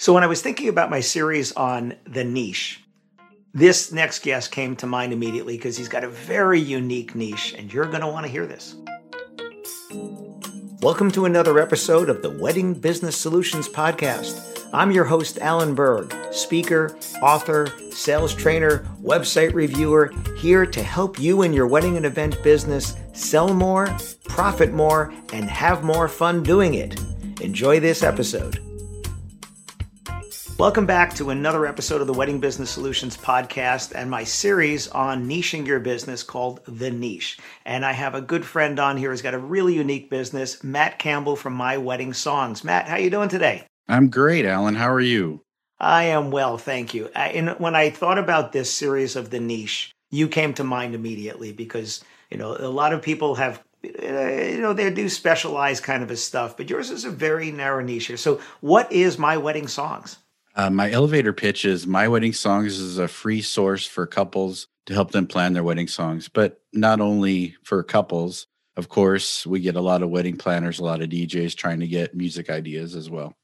So, when I was thinking about my series on the niche, this next guest came to mind immediately because he's got a very unique niche, and you're going to want to hear this. Welcome to another episode of the Wedding Business Solutions Podcast. I'm your host, Alan Berg, speaker, author, sales trainer, website reviewer, here to help you in your wedding and event business sell more, profit more, and have more fun doing it. Enjoy this episode. Welcome back to another episode of the Wedding Business Solutions podcast and my series on niching your business called The Niche. And I have a good friend on here who's got a really unique business, Matt Campbell from My Wedding Songs. Matt, how you doing today? I'm great, Alan. How are you? I am well, thank you. I, and when I thought about this series of The Niche, you came to mind immediately because, you know, a lot of people have eh, you know they do specialized kind of a stuff but yours is a very narrow niche here so what is my wedding songs uh, my elevator pitch is My Wedding Songs is a free source for couples to help them plan their wedding songs, but not only for couples. Of course, we get a lot of wedding planners, a lot of DJs trying to get music ideas as well.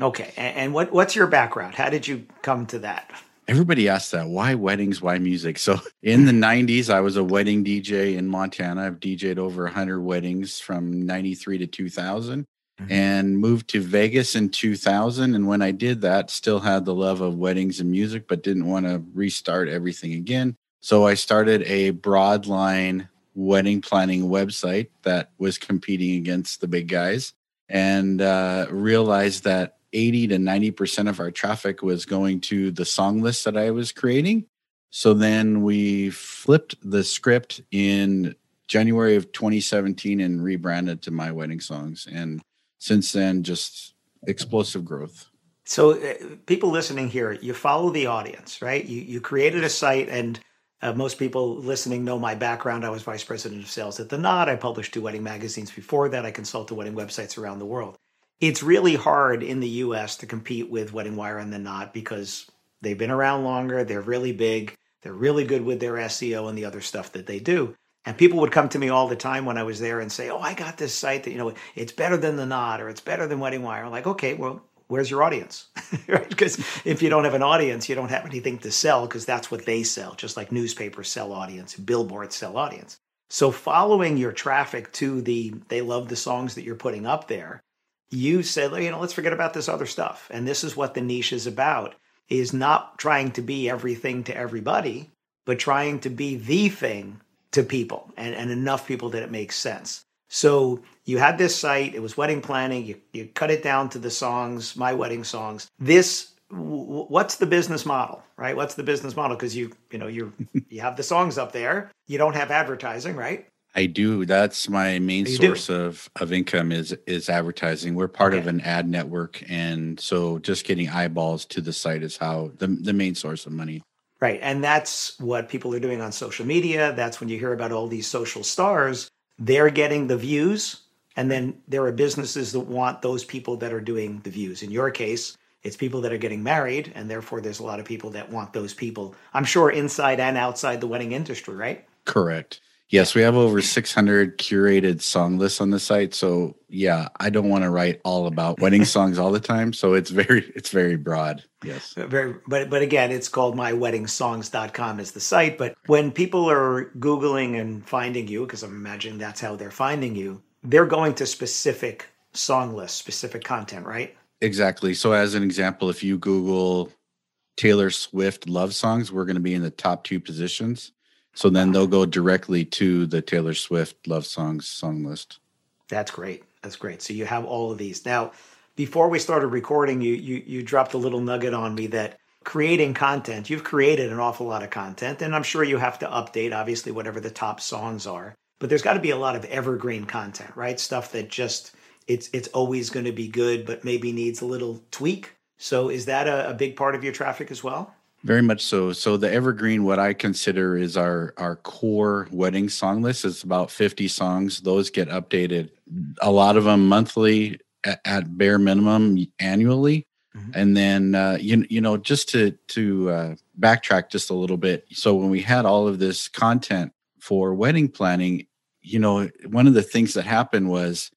Okay, and what what's your background? How did you come to that? Everybody asks that. Why weddings? Why music? So in the 90s, I was a wedding DJ in Montana. I've DJed over 100 weddings from 93 to 2000 mm-hmm. and moved to Vegas in 2000. And when I did that, still had the love of weddings and music, but didn't want to restart everything again. So I started a broadline wedding planning website that was competing against the big guys and uh, realized that 80 to 90% of our traffic was going to the song list that I was creating. So then we flipped the script in January of 2017 and rebranded to My Wedding Songs. And since then, just explosive growth. So, uh, people listening here, you follow the audience, right? You you created a site, and uh, most people listening know my background. I was vice president of sales at the Knot. I published two wedding magazines before that. I consulted wedding websites around the world. It's really hard in the U.S. to compete with Wedding Wire and the Knot because they've been around longer. They're really big. They're really good with their SEO and the other stuff that they do. And people would come to me all the time when I was there and say, "Oh, I got this site that you know it's better than the Knot or it's better than Wedding Wire." I'm like, "Okay, well, where's your audience?" right? Because if you don't have an audience, you don't have anything to sell because that's what they sell. Just like newspapers sell audience, billboards sell audience. So following your traffic to the they love the songs that you're putting up there, you said, you know, let's forget about this other stuff. And this is what the niche is about is not trying to be everything to everybody, but trying to be the thing to people and, and enough people that it makes sense. So you had this site, it was wedding planning, you, you cut it down to the songs, my wedding songs. This w- what's the business model, right? What's the business model? Because you, you know, you you have the songs up there. You don't have advertising, right? I do. That's my main you source do. of of income is is advertising. We're part okay. of an ad network, and so just getting eyeballs to the site is how the the main source of money. Right. And that's what people are doing on social media. That's when you hear about all these social stars. They're getting the views. And then there are businesses that want those people that are doing the views. In your case, it's people that are getting married. And therefore, there's a lot of people that want those people, I'm sure, inside and outside the wedding industry, right? Correct. Yes, we have over 600 curated song lists on the site. So yeah, I don't want to write all about wedding songs all the time. So it's very it's very broad. Yes. Uh, very but but again, it's called myweddingsongs.com is the site. But when people are Googling and finding you, because I'm imagining that's how they're finding you, they're going to specific song lists, specific content, right? Exactly. So as an example, if you Google Taylor Swift love songs, we're going to be in the top two positions. So then they'll go directly to the Taylor Swift love songs song list. That's great. That's great. So you have all of these. Now, before we started recording, you you you dropped a little nugget on me that creating content, you've created an awful lot of content, and I'm sure you have to update obviously whatever the top songs are. But there's got to be a lot of evergreen content, right? Stuff that just it's it's always going to be good, but maybe needs a little tweak. So is that a, a big part of your traffic as well? Very much so. So the evergreen, what I consider is our our core wedding song list is about 50 songs. Those get updated, a lot of them monthly at, at bare minimum annually. Mm-hmm. And then uh, you you know just to to uh, backtrack just a little bit. So when we had all of this content for wedding planning, you know one of the things that happened was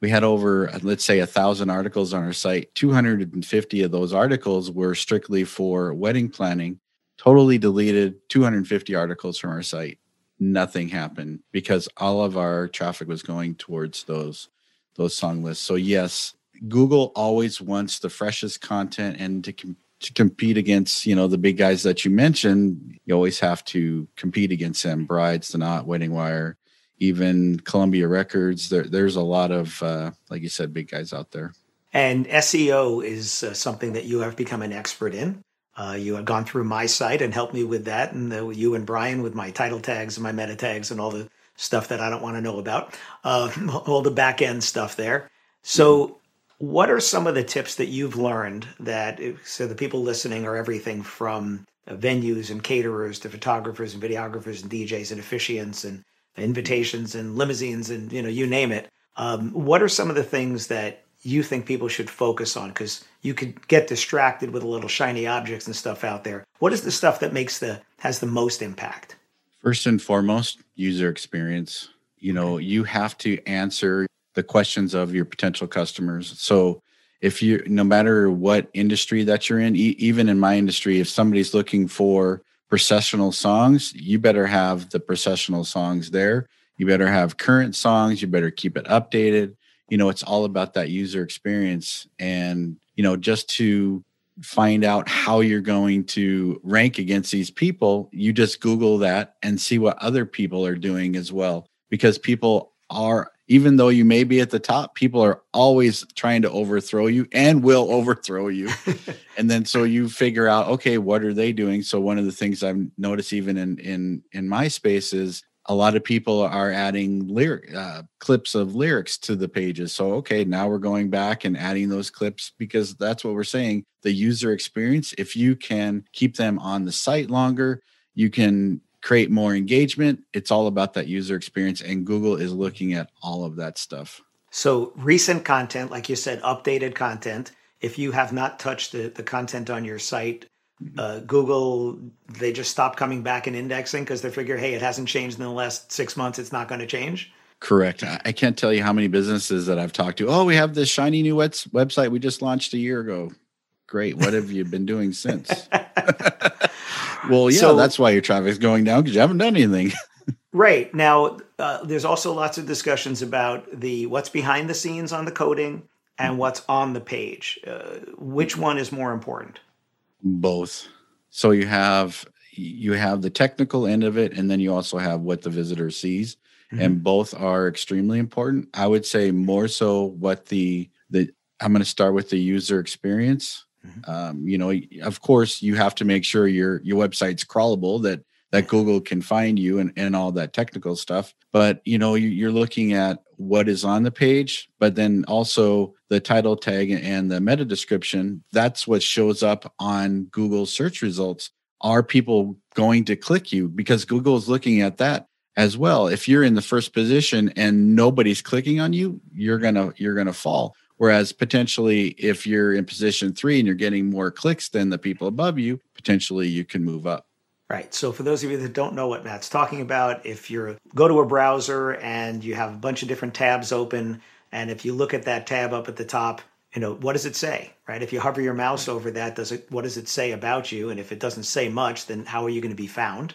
we had over let's say a thousand articles on our site. 250 of those articles were strictly for wedding planning totally deleted 250 articles from our site. Nothing happened because all of our traffic was going towards those those song lists. So yes google always wants the freshest content and to, com- to compete against you know the big guys that you mentioned you always have to compete against them brides the knot wedding wire even Columbia Records. There, there's a lot of, uh, like you said, big guys out there. And SEO is uh, something that you have become an expert in. Uh, you have gone through my site and helped me with that, and uh, you and Brian with my title tags and my meta tags and all the stuff that I don't want to know about, uh, all the back end stuff there. So, mm-hmm. what are some of the tips that you've learned that so the people listening are everything from uh, venues and caterers to photographers and videographers and DJs and officiants and invitations and limousines and you know you name it. Um, what are some of the things that you think people should focus on? Because you could get distracted with a little shiny objects and stuff out there. What is the stuff that makes the has the most impact? First and foremost, user experience. You know, you have to answer the questions of your potential customers. So if you no matter what industry that you're in e- even in my industry if somebody's looking for processional songs, you better have the processional songs there. You better have current songs. You better keep it updated. You know, it's all about that user experience. And, you know, just to find out how you're going to rank against these people, you just Google that and see what other people are doing as well. Because people are even though you may be at the top, people are always trying to overthrow you and will overthrow you. and then so you figure out, okay, what are they doing? So one of the things I've noticed even in in in my space is a lot of people are adding lyric uh, clips of lyrics to the pages. So okay, now we're going back and adding those clips because that's what we're saying. The user experience, if you can keep them on the site longer, you can create more engagement. It's all about that user experience, and Google is looking at all of that stuff. So, recent content, like you said, updated content. If you have not touched the, the content on your site, mm-hmm. uh, Google, they just stop coming back and indexing because they figure, hey, it hasn't changed in the last six months. It's not going to change. Correct. I can't tell you how many businesses that I've talked to. Oh, we have this shiny new website we just launched a year ago. Great. What have you been doing since? well, yeah, so, that's why your traffic is going down because you haven't done anything. right now, uh, there's also lots of discussions about the what's behind the scenes on the coding and mm-hmm. what's on the page. Uh, which one is more important? Both. So you have you have the technical end of it, and then you also have what the visitor sees, mm-hmm. and both are extremely important. I would say more so what the the I'm going to start with the user experience Mm-hmm. Um, you know, of course, you have to make sure your your website's crawlable that that Google can find you and, and all that technical stuff. But you know, you're looking at what is on the page, but then also the title tag and the meta description. That's what shows up on Google search results. Are people going to click you? Because Google is looking at that as well. If you're in the first position and nobody's clicking on you, you're gonna you're gonna fall. Whereas potentially, if you're in position three and you're getting more clicks than the people above you, potentially you can move up. Right. So for those of you that don't know what Matt's talking about, if you go to a browser and you have a bunch of different tabs open, and if you look at that tab up at the top, you know what does it say right if you hover your mouse over that does it what does it say about you and if it doesn't say much then how are you going to be found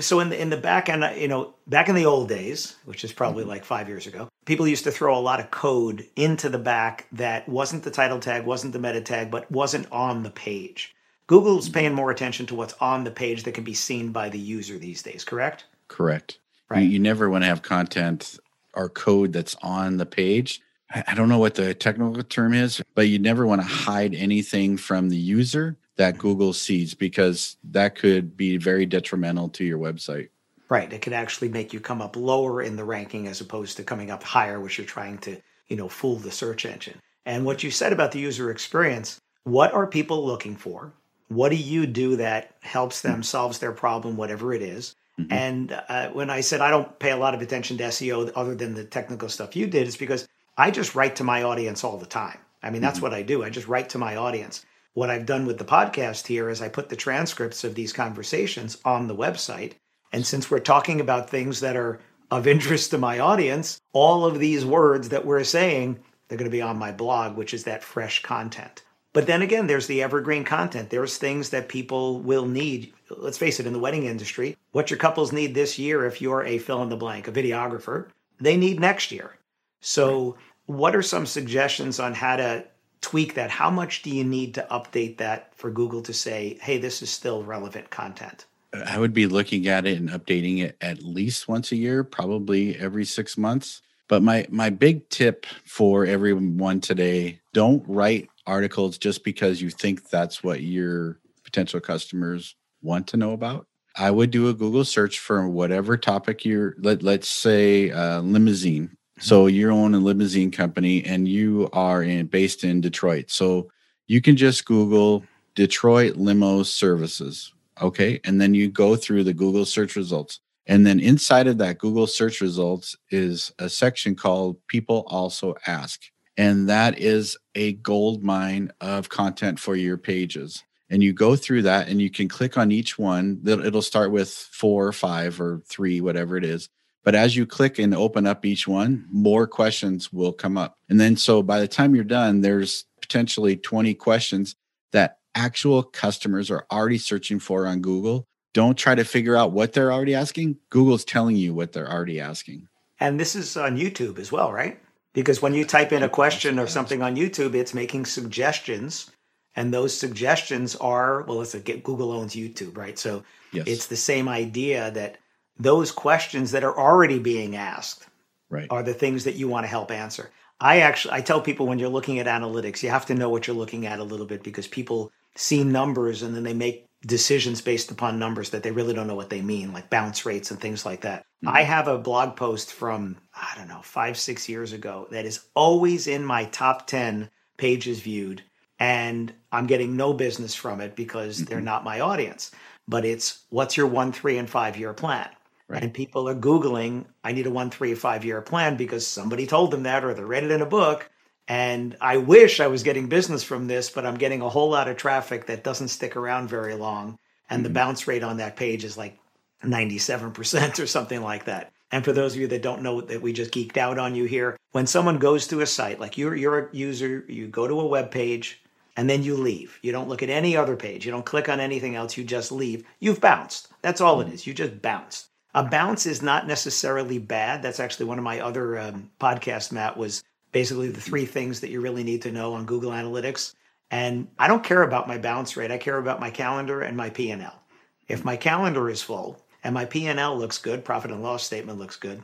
so in the in the back end, you know, back in the old days, which is probably mm-hmm. like five years ago, people used to throw a lot of code into the back that wasn't the title tag, wasn't the meta tag, but wasn't on the page. Google's mm-hmm. paying more attention to what's on the page that can be seen by the user these days, correct? Correct. Right. You, you never want to have content or code that's on the page. I, I don't know what the technical term is, but you never want to hide anything from the user that mm-hmm. Google sees because that could be very detrimental to your website. Right. It could actually make you come up lower in the ranking as opposed to coming up higher, which you're trying to, you know, fool the search engine. And what you said about the user experience, what are people looking for? What do you do that helps them, solves their problem, whatever it is? Mm-hmm. And uh, when I said I don't pay a lot of attention to SEO other than the technical stuff you did, it's because I just write to my audience all the time. I mean, that's mm-hmm. what I do. I just write to my audience. What I've done with the podcast here is I put the transcripts of these conversations on the website. And since we're talking about things that are of interest to my audience, all of these words that we're saying, they're going to be on my blog, which is that fresh content. But then again, there's the evergreen content. There's things that people will need. Let's face it, in the wedding industry, what your couples need this year, if you're a fill in the blank, a videographer, they need next year. So, what are some suggestions on how to tweak that? How much do you need to update that for Google to say, hey, this is still relevant content? I would be looking at it and updating it at least once a year, probably every six months. But my my big tip for everyone today, don't write articles just because you think that's what your potential customers want to know about. I would do a Google search for whatever topic you're let let's say uh, limousine so you own a limousine company and you are in, based in Detroit. So you can just Google Detroit limo services. Okay. And then you go through the Google search results. And then inside of that Google search results is a section called People Also Ask. And that is a gold mine of content for your pages. And you go through that and you can click on each one. It'll start with four or five or three, whatever it is. But as you click and open up each one, more questions will come up. And then so by the time you're done, there's potentially 20 questions that actual customers are already searching for on Google. Don't try to figure out what they're already asking. Google's telling you what they're already asking. And this is on YouTube as well, right? Because when you type in a question or something on YouTube, it's making suggestions. And those suggestions are, well, let's get Google owns YouTube, right? So yes. it's the same idea that those questions that are already being asked right. are the things that you want to help answer. I actually I tell people when you're looking at analytics, you have to know what you're looking at a little bit because people see numbers and then they make decisions based upon numbers that they really don't know what they mean, like bounce rates and things like that. Mm-hmm. I have a blog post from I don't know, 5 6 years ago that is always in my top 10 pages viewed and I'm getting no business from it because mm-hmm. they're not my audience. But it's what's your 1 3 and 5 year plan? Right. And people are Googling, I need a one, three, five year plan because somebody told them that or they read it in a book. And I wish I was getting business from this, but I'm getting a whole lot of traffic that doesn't stick around very long. And mm-hmm. the bounce rate on that page is like 97% or something like that. And for those of you that don't know that we just geeked out on you here, when someone goes to a site, like you're, you're a user, you go to a web page and then you leave. You don't look at any other page. You don't click on anything else. You just leave. You've bounced. That's all it mm-hmm. You just bounced. A bounce is not necessarily bad. That's actually one of my other um, podcasts, Matt, was basically the three things that you really need to know on Google Analytics. And I don't care about my bounce rate. I care about my calendar and my P&L. If my calendar is full and my P&L looks good, profit and loss statement looks good,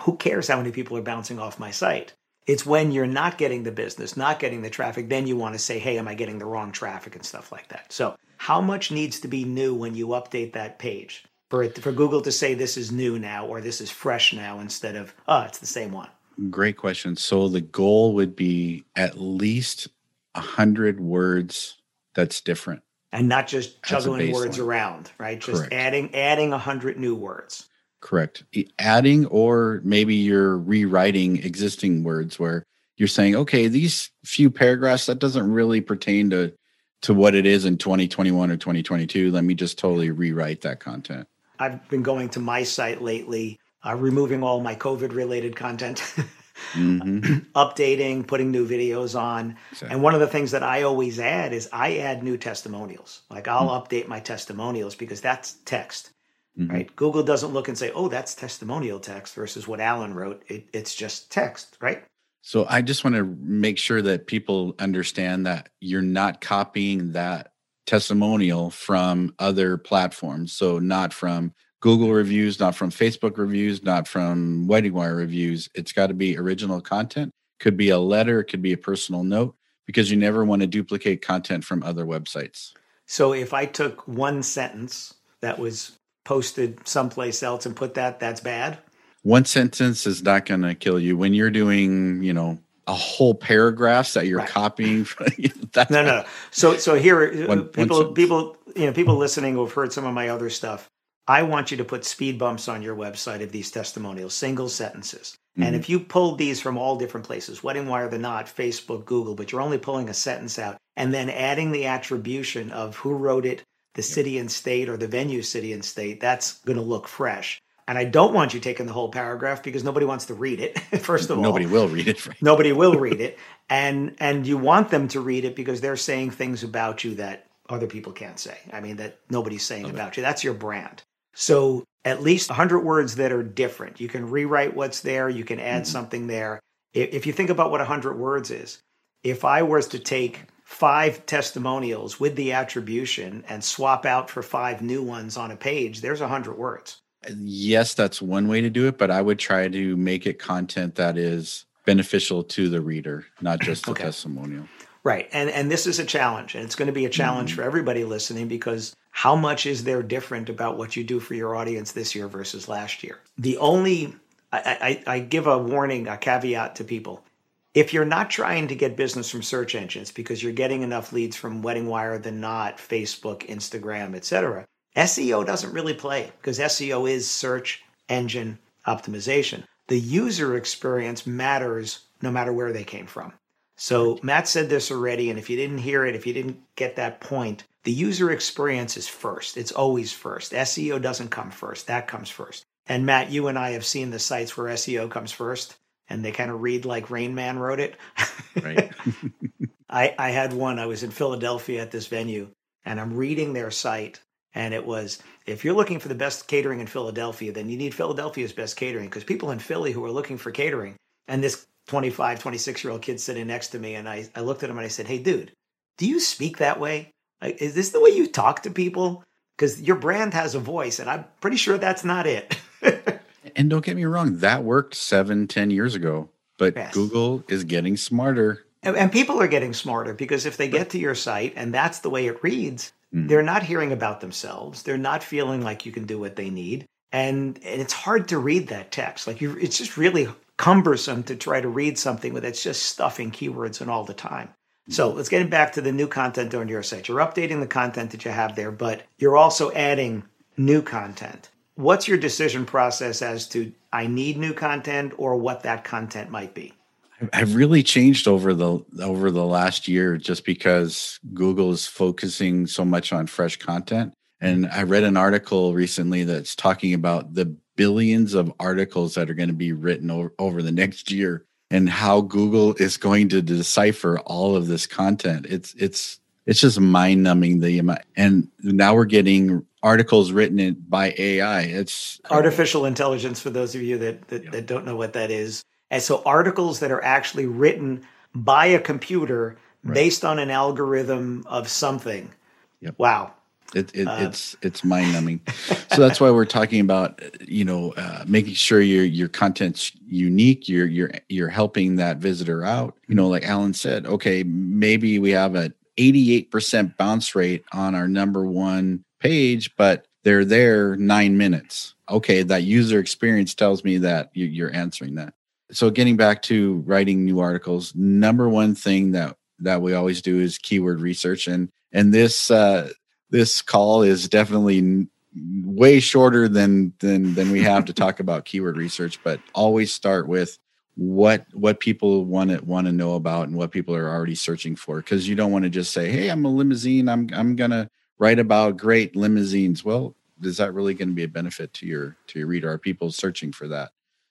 who cares how many people are bouncing off my site? It's when you're not getting the business, not getting the traffic, then you want to say, hey, am I getting the wrong traffic and stuff like that. So, how much needs to be new when you update that page? for it for Google to say this is new now or this is fresh now instead of oh it's the same one? Great question. So the goal would be at least a hundred words that's different, and not just juggling words around, right? Just Correct. adding adding a hundred new words. Correct. Adding or maybe you're rewriting existing words where you're saying, okay, these few paragraphs that doesn't really pertain to to what it is in 2021 or 2022. Let me just totally rewrite that content. I've been going to my site lately, uh, removing all my COVID related content, mm-hmm. updating, putting new videos on. Exactly. And one of the things that I always add is I add new testimonials. Like I'll mm-hmm. update my testimonials because that's text. Mm-hmm. Right. Google doesn't look and say, oh, that's testimonial text versus what Alan wrote. It, it's just text, right? So I just want to make sure that people understand that you're not copying that testimonial from other platforms. So not from Google reviews, not from Facebook reviews, not from Wedding Wire reviews. It's got to be original content. Could be a letter, it could be a personal note, because you never want to duplicate content from other websites. So if I took one sentence that was posted someplace else and put that, that's bad. One sentence is not going to kill you when you're doing, you know, a whole paragraphs that you're right. copying. That's no, no, no. So, so here, uh, one, people, one people, you know, people listening who have heard some of my other stuff. I want you to put speed bumps on your website of these testimonials, single sentences. Mm-hmm. And if you pulled these from all different places, Wedding Wire, The Knot, Facebook, Google, but you're only pulling a sentence out and then adding the attribution of who wrote it, the city and state, or the venue city and state, that's going to look fresh. And I don't want you taking the whole paragraph because nobody wants to read it. First of nobody all, nobody will read it. Right? Nobody will read it, and and you want them to read it because they're saying things about you that other people can't say. I mean that nobody's saying about you. That's your brand. So at least 100 words that are different. You can rewrite what's there. You can add mm-hmm. something there. If you think about what 100 words is, if I was to take five testimonials with the attribution and swap out for five new ones on a page, there's 100 words. Yes, that's one way to do it, but I would try to make it content that is beneficial to the reader, not just the okay. testimonial. Right. And and this is a challenge and it's going to be a challenge mm for everybody listening because how much is there different about what you do for your audience this year versus last year? The only I, I, I give a warning, a caveat to people. If you're not trying to get business from search engines because you're getting enough leads from Wedding Wire, The Knot, Facebook, Instagram, etc., SEO doesn't really play because SEO is search engine optimization. The user experience matters no matter where they came from. So Matt said this already, and if you didn't hear it, if you didn't get that point, the user experience is first. It's always first. SEO doesn't come first. That comes first. And Matt, you and I have seen the sites where SEO comes first, and they kind of read like Rain Man wrote it. Right. I, I had one. I was in Philadelphia at this venue, and I'm reading their site, and it was if you're looking for the best catering in Philadelphia, then you need Philadelphia's best catering because people in Philly who are looking for catering, and this 25, 26 year old kid sitting next to me, and I, I looked at him and I said, Hey, dude, do you speak that way? Like, is this the way you talk to people? Because your brand has a voice, and I'm pretty sure that's not it. and don't get me wrong, that worked seven, ten years ago. But yes. Google is getting smarter. And, and, people are getting smarter because if they get to your site and that's the way it reads, mm. they're not hearing about themselves. They're not feeling like you can do what they need. And, and it's hard to read that text. Like you, it's just really cumbersome to try to read something with it's just stuffing keywords and all the time. So let's get back to the new content on your site. You're updating the content that you have there, but you're also adding new content. What's your decision process as to I need new content or what that content might be? I've really changed over the over the last year just because Google is focusing so much on fresh content. And I read an article recently that's talking about the billions of articles that are going to be written over, over the next year and how Google is going to decipher all of this content. It's it's it's just mind numbing the amount. And now we're getting articles written in, by AI. It's artificial intelligence for those of you that that, yeah. that don't know what that is. And so articles that are actually written by a computer right. based on an algorithm of something. Yep. Wow. It, it, uh, it's it's mind numbing. so that's why we're talking about you know uh, making sure your your content's unique. You're you're you're helping that visitor out. You know, like Alan said, okay, maybe we have a 88% bounce rate on our number one page, but they're there nine minutes. Okay, that user experience tells me that you're answering that. So getting back to writing new articles, number one thing that that we always do is keyword research and and this uh, this call is definitely way shorter than than than we have to talk about keyword research but always start with what what people want to want to know about and what people are already searching for because you don't want to just say hey i'm a limousine. I'm i'm gonna write about great limousines. Well is that really going to be a benefit to your to your reader? Are people searching for that?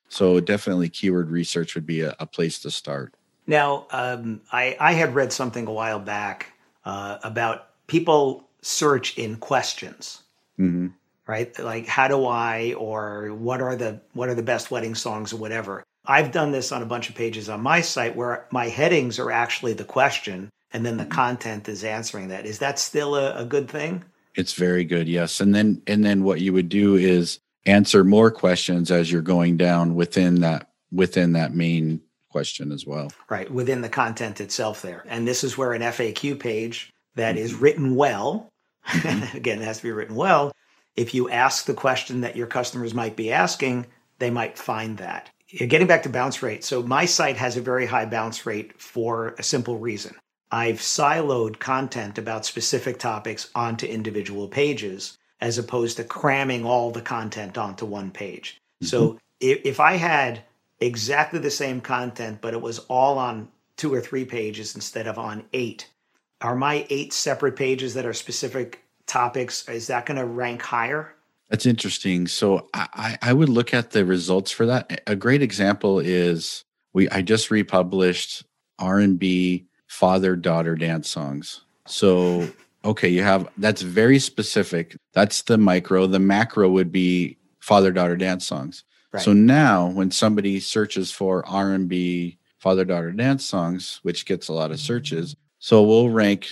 So definitely keyword research would be a, a place to start. Now um, i i had read something a while back uh, about people search in questions. Mm-hmm. Right? Like how do I or what are the what are the best wedding songs or whatever. I've done this on a bunch of pages on my site where my headings are actually the question and then the content is answering that. Is that still a, a good thing? It's very good, yes. And then and then what you would do is answer more questions as you're going down within that within that main question as well. Right, within the content itself there. And this is where an FAQ page that is written well, again, it has to be written well. If you ask the question that your customers might be asking, they might find that. Getting back to bounce rate. So, my site has a very high bounce rate for a simple reason. I've siloed content about specific topics onto individual pages as opposed to cramming all the content onto one page. Mm-hmm. So, if, if I had exactly the same content, but it was all on two or three pages instead of on eight, are my eight separate pages that are specific topics, is that going to rank higher? That's interesting. So I, I would look at the results for that. A great example is we I just republished R and B father daughter dance songs. So okay, you have that's very specific. That's the micro. The macro would be father daughter dance songs. Right. So now when somebody searches for R and B father daughter dance songs, which gets a lot of searches, so we'll rank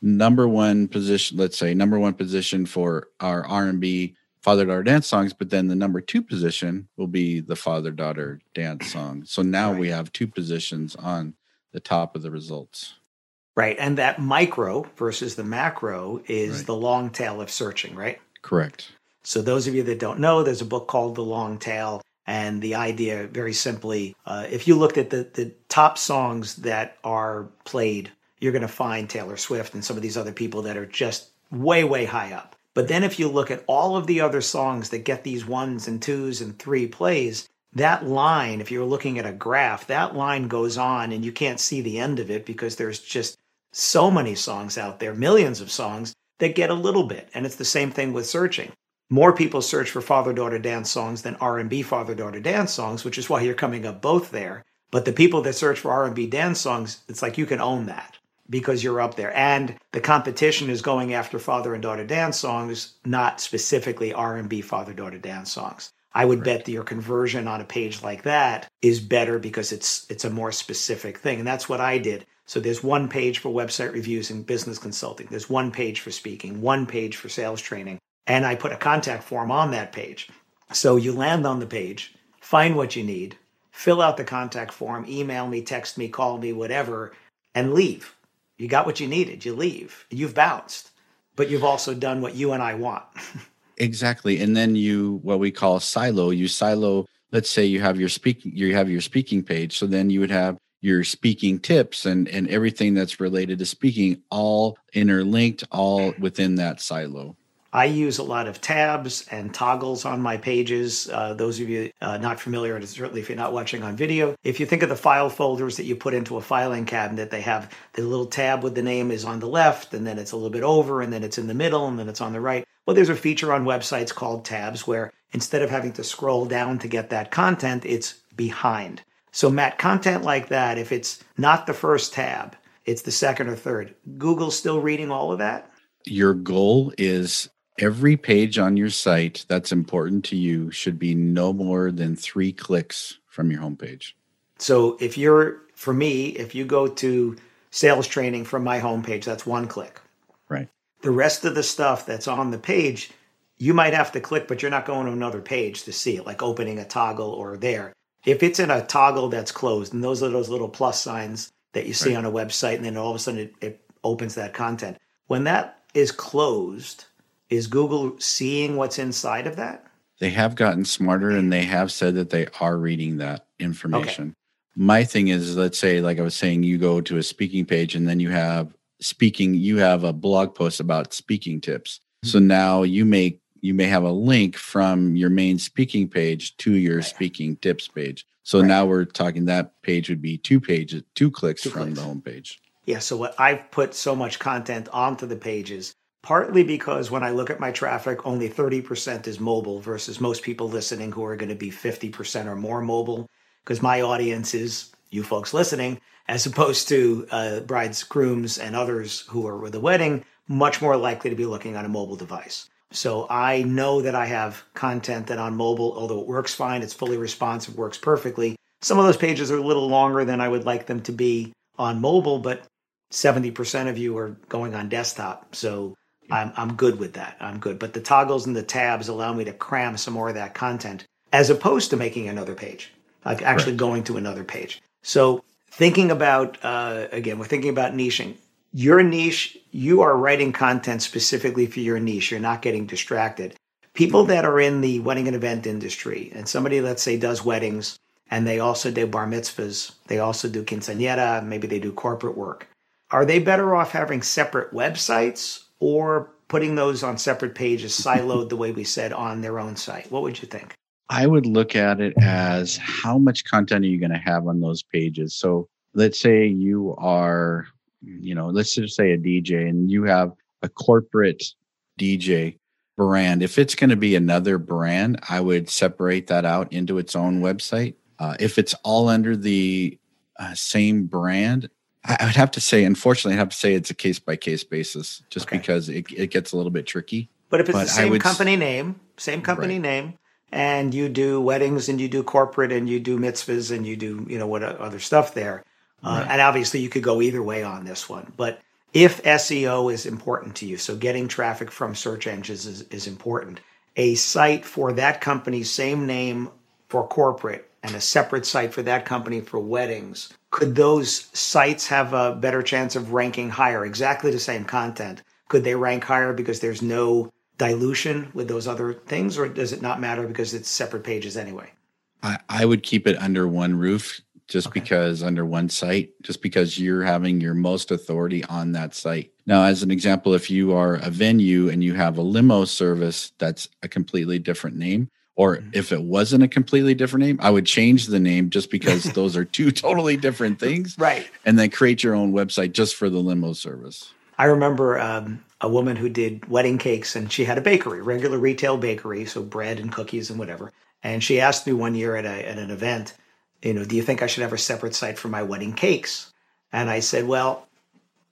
number one position. Let's say number one position for our R and B father daughter dance songs, but then the number two position will be the father daughter dance song. So now right. we have two positions on the top of the results. Right. And that micro versus the macro is right. the long tail of searching, right? Correct. So, those of you that don't know, there's a book called The Long Tail. And the idea, very simply, uh, if you looked at the, the top songs that are played, you're going to find Taylor Swift and some of these other people that are just way, way high up. But then if you look at all of the other songs that get these ones and twos and three plays, that line, if you're looking at a graph, that line goes on and you can't see the end of it because there's just so many songs out there, millions of songs that get a little bit. And it's the same thing with searching. More people search for father-daughter dance songs than R&B father-daughter dance songs, which is why you're coming up both there. But the people that search for R&B dance songs, it's like you can own that because you're up there. And the competition is going after father and daughter dance songs not specifically r&b father daughter dance songs. I would right. bet that your conversion on a page like that is better because it's it's a more specific thing. And that's what i did. So there's one page for website reviews and business consulting. There's one page for speaking one page for sales training. And i put a contact form on that page. So you land on the page find what you need fill out the contact form email me text me call me whatever and leave you got what you needed. You leave. You've bounced, but you've also done what you and I want. exactly. And then you what we call silo. You silo. Let's say you have your speaking. You have your speaking page. So then you would have your speaking tips and and everything that's related to speaking all interlinked all within that silo I use a lot of tabs and toggles on my pages. Uh, those of you uh, not familiar, and certainly if you're not watching on video, if you think of the file folders that you put into a filing cabinet, they have the little tab with the name is on the left, and then it's a little bit over, and then it's in the middle, and then it's on the right. Well, there's a feature on websites called tabs where instead of having to scroll down to get that content, it's behind. So, Matt, content like that, if it's not the first tab, it's the second or third. Google's still reading all of that? Your goal is every page on your site that's important to you should be no more than three clicks from your homepage. So if you're, for me, if you go to sales training from my homepage, that's one click. Right. The rest of the stuff that's on the page, you might have to click, but you're not going to another page to see it, like opening a toggle or there. If it's in a toggle that's closed, and those are those little plus signs that you see right. on a website, and then all of a sudden it, it opens that content. When that is closed, is Google seeing what's inside of that? They have gotten smarter and they have said that they are reading that information. Okay. My thing is, let's say, like I was saying, you go to a speaking page and then you have speaking, you have a blog post about speaking tips. Mm-hmm. So now you make you may have a link from your main speaking page to your right. speaking tips page. So right. now we're talking that page would be two pages, two clicks two from clicks. the home page. Yeah. So what I've put so much content onto the pages partly because when I look at my traffic, only 30% is mobile versus most people listening who are going to be 50% or more mobile, because my audience is you folks listening, as opposed to uh, brides, grooms, and others who are with a wedding, much more likely to be looking on a mobile device. So I know that I have content that on mobile, although it works fine, it's fully responsive, works perfectly. Some of those pages are a little longer than I would like them to be on mobile, but 70% of you are going on desktop. So I'm, I'm good with that. I'm good. But the toggles and the tabs allow me to cram some more of that content as opposed to making another page, like actually right. going to another page. So thinking about, uh, again, we're thinking about niching. Your niche, you are writing content specifically for your niche. You're not getting distracted. People that are in the wedding and event industry, and somebody, let's say, does weddings and they also do bar mitzvahs, they also do quinceañera, maybe they do corporate work. Are they better off having separate websites or putting those on separate pages, siloed the way we said on their own site? What would you think? I would look at it as how much content are you going to have on those pages? So let's say you are, you know, let's just say a DJ and you have a corporate DJ brand. If it's going to be another brand, I would separate that out into its own website. Uh, if it's all under the uh, same brand, I would have to say, unfortunately, I have to say it's a case by case basis, just okay. because it, it gets a little bit tricky. But if it's but the same company name, same company right. name, and you do weddings and you do corporate and you do mitzvahs and you do you know what other stuff there, uh, and obviously you could go either way on this one. But if SEO is important to you, so getting traffic from search engines is, is important. A site for that company's same name for corporate and a separate site for that company for weddings, could those sites have a better chance of ranking higher? Exactly the same content. Could they rank higher because there's no dilution with those other things, or does it not matter because it's separate pages anyway? I, I would keep it under one roof just okay. because under one site, just because you're having your most authority on that site. Now, as an example, if you are a venue and you have a limo service, that's a completely different name. Or mm-hmm. if it wasn't a completely different name, I would change the name just because those are two totally different things. Right. And then create your own website just for the limo service. I remember um, a woman who did wedding cakes and she had a bakery, regular retail bakery, so bread and cookies and whatever. And she asked me one year at, a, at an event, you know, do you think I should have a separate site for my wedding cakes? And I said, well,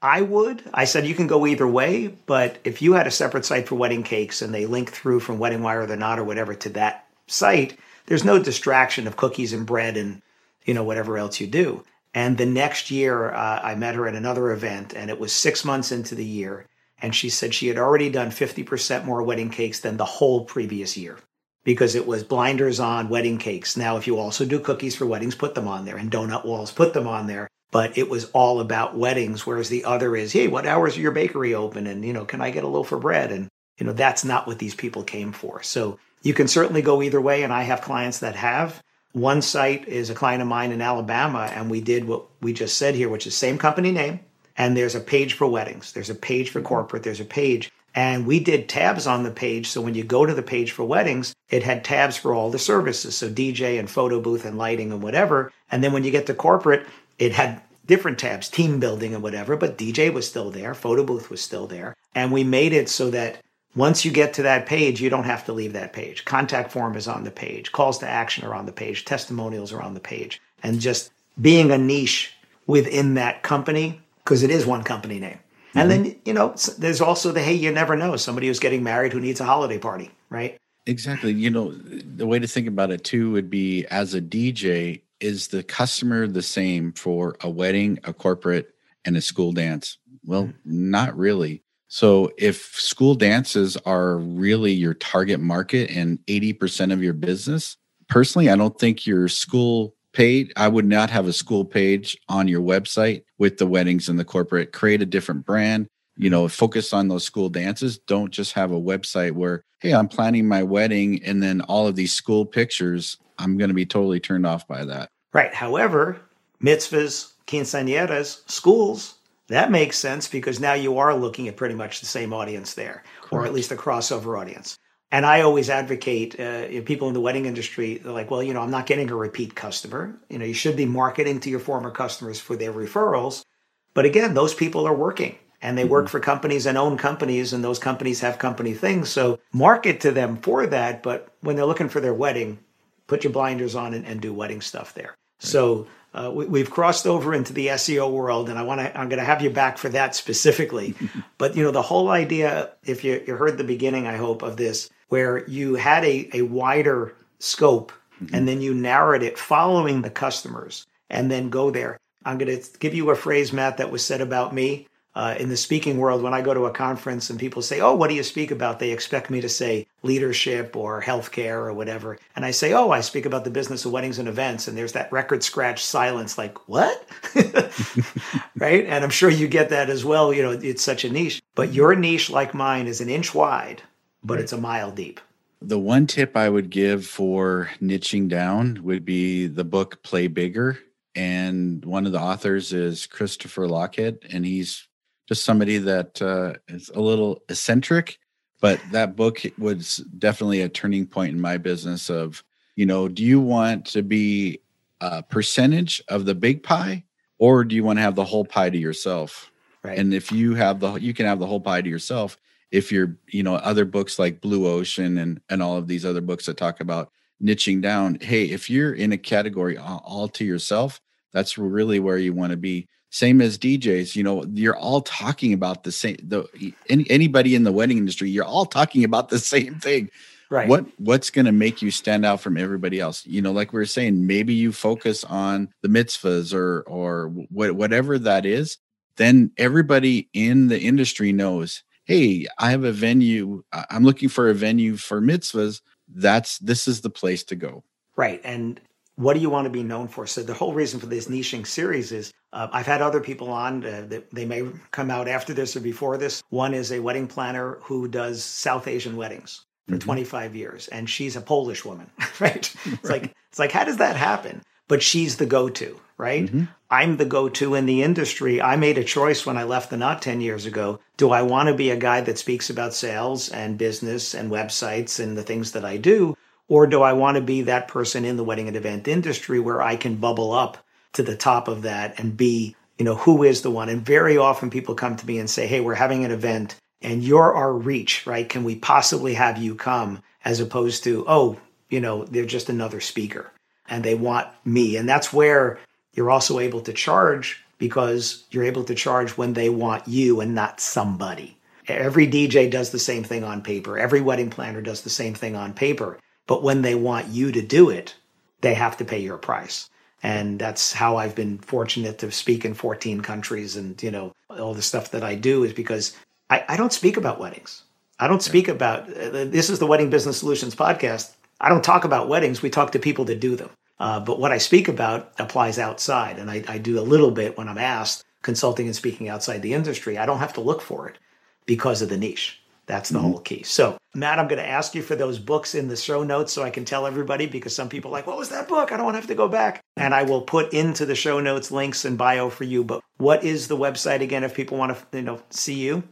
I would. I said you can go either way, but if you had a separate site for wedding cakes and they link through from Wedding Wire or the Knot or whatever to that site, there's no distraction of cookies and bread and you know whatever else you do. And the next year, uh, I met her at another event, and it was six months into the year, and she said she had already done 50% more wedding cakes than the whole previous year because it was blinders on wedding cakes. Now, if you also do cookies for weddings, put them on there, and donut walls, put them on there but it was all about weddings whereas the other is hey what hours are your bakery open and you know can i get a loaf of bread and you know that's not what these people came for so you can certainly go either way and i have clients that have one site is a client of mine in alabama and we did what we just said here which is same company name and there's a page for weddings there's a page for mm-hmm. corporate there's a page and we did tabs on the page. So when you go to the page for weddings, it had tabs for all the services. So DJ and photo booth and lighting and whatever. And then when you get to corporate, it had different tabs, team building and whatever, but DJ was still there, photo booth was still there. And we made it so that once you get to that page, you don't have to leave that page. Contact form is on the page, calls to action are on the page, testimonials are on the page. And just being a niche within that company, because it is one company name. Mm-hmm. And then, you know, there's also the hey, you never know somebody who's getting married who needs a holiday party, right? Exactly. You know, the way to think about it too would be as a DJ, is the customer the same for a wedding, a corporate, and a school dance? Well, mm-hmm. not really. So if school dances are really your target market and 80% of your business, personally, I don't think your school page, I would not have a school page on your website with the weddings and the corporate. Create a different brand, you know, focus on those school dances. Don't just have a website where, hey, I'm planning my wedding and then all of these school pictures I'm going to be totally turned off by that. Right. However, mitzvahs, quinceañeras, schools, that makes sense because now you are looking at pretty much the same audience there, Correct. or at least a crossover audience. And I always advocate uh, people in the wedding industry, they're like, well, you know, I'm not getting a repeat customer. You know, you should be marketing to your former customers for their referrals. But again, those people are working and they work mm-hmm. for companies and own companies, and those companies have company things. So market to them for that. But when they're looking for their wedding, put your blinders on and, and do wedding stuff there. Right. So uh, we, have crossed over into the SEO world, and I want to. I'm going to have you back for that specifically. but you know, the whole idea, if you, you heard the beginning, I hope of this, where you had a, a wider scope, mm-hmm. and then you narrowed it following the customers, and then go there. I'm going to give you a phrase, Matt, that was said about me uh, in the speaking world, when I go to a conference and people say, Oh, what do you speak about? They expect me to say leadership or healthcare or whatever. And I say, Oh, I speak about the business of weddings and events. And there's that record scratch silence, like, What? right? And I'm sure you get that as well. You know, it's such a niche. But your niche, like mine, is an inch wide, but right. it's a mile deep. The one tip I would give for niching down would be the book Play Bigger. And one of the authors is Christopher Lochhead, and he's just somebody that uh, is a little eccentric. But that book was definitely a turning point in my business. Of you know, do you want to be a percentage of the big pie, or do you want to have the whole pie to yourself? Right. And if you have the, you can have the whole pie to yourself. If you're, you know, other books like Blue Ocean and and all of these other books that talk about niching down. Hey, if you're in a category all, all to yourself, that's really where you want to be same as DJs, you know, you're all talking about the same. The any, anybody in the wedding industry, you're all talking about the same thing. Right. What what's going to make you stand out from everybody else? You know, like we were saying, maybe you focus on the mitzvahs or or wh- whatever that is. Then everybody in the industry knows. Hey, I have a venue. I'm looking for a venue for mitzvahs. That's this is the place to go. Right, and what do you want to be known for? So the whole reason for this niching series is uh, I've had other people on uh, that they may come out after this or before this. One is a wedding planner who does South Asian weddings for mm-hmm. 25 years, and she's a Polish woman, right? It's right. like it's like how does that happen? But she's the go-to, right? Mm-hmm. I'm the go-to in the industry. I made a choice when I left the knot 10 years ago. Do I want to be a guy that speaks about sales and business and websites and the things that I do? Or do I want to be that person in the wedding and event industry where I can bubble up to the top of that and be, you know, who is the one? And very often people come to me and say, Hey, we're having an event and you're our reach, right? Can we possibly have you come? As opposed to, oh, you know, they're just another speaker and they want me. And that's where you're also able to charge because you're able to charge when they want you and not somebody. Every DJ does the same thing on paper. Every wedding planner does the same thing on paper. But when they want you to do it, they have to pay your price. And that's how I've been fortunate to speak in 14 countries. And, you know, all the stuff that I do is because I, I don't speak about weddings. I don't speak yeah. about uh, this is the Wedding Business Solutions podcast. I don't talk about weddings. We talk to people that do them. Uh, but what I speak about applies outside. And I, I do a little bit when I'm asked consulting and speaking outside the industry. I don't have to look for it because of the niche. That's the mm-hmm. whole key. So, Matt, I'm going to ask you for those books in the show notes so I can tell everybody because some people are like, what was that book? I don't want to have to go back. And I will put into the show notes links and bio for you. But what is the website again if people want to, you know, see you?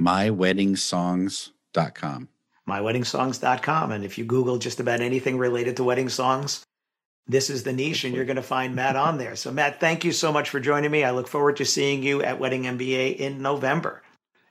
Myweddingsongs.com. Myweddingsongs.com. And if you Google just about anything related to wedding songs, this is the niche and you're going to find Matt on there. So, Matt, thank you so much for joining me. I look forward to seeing you at Wedding MBA in November.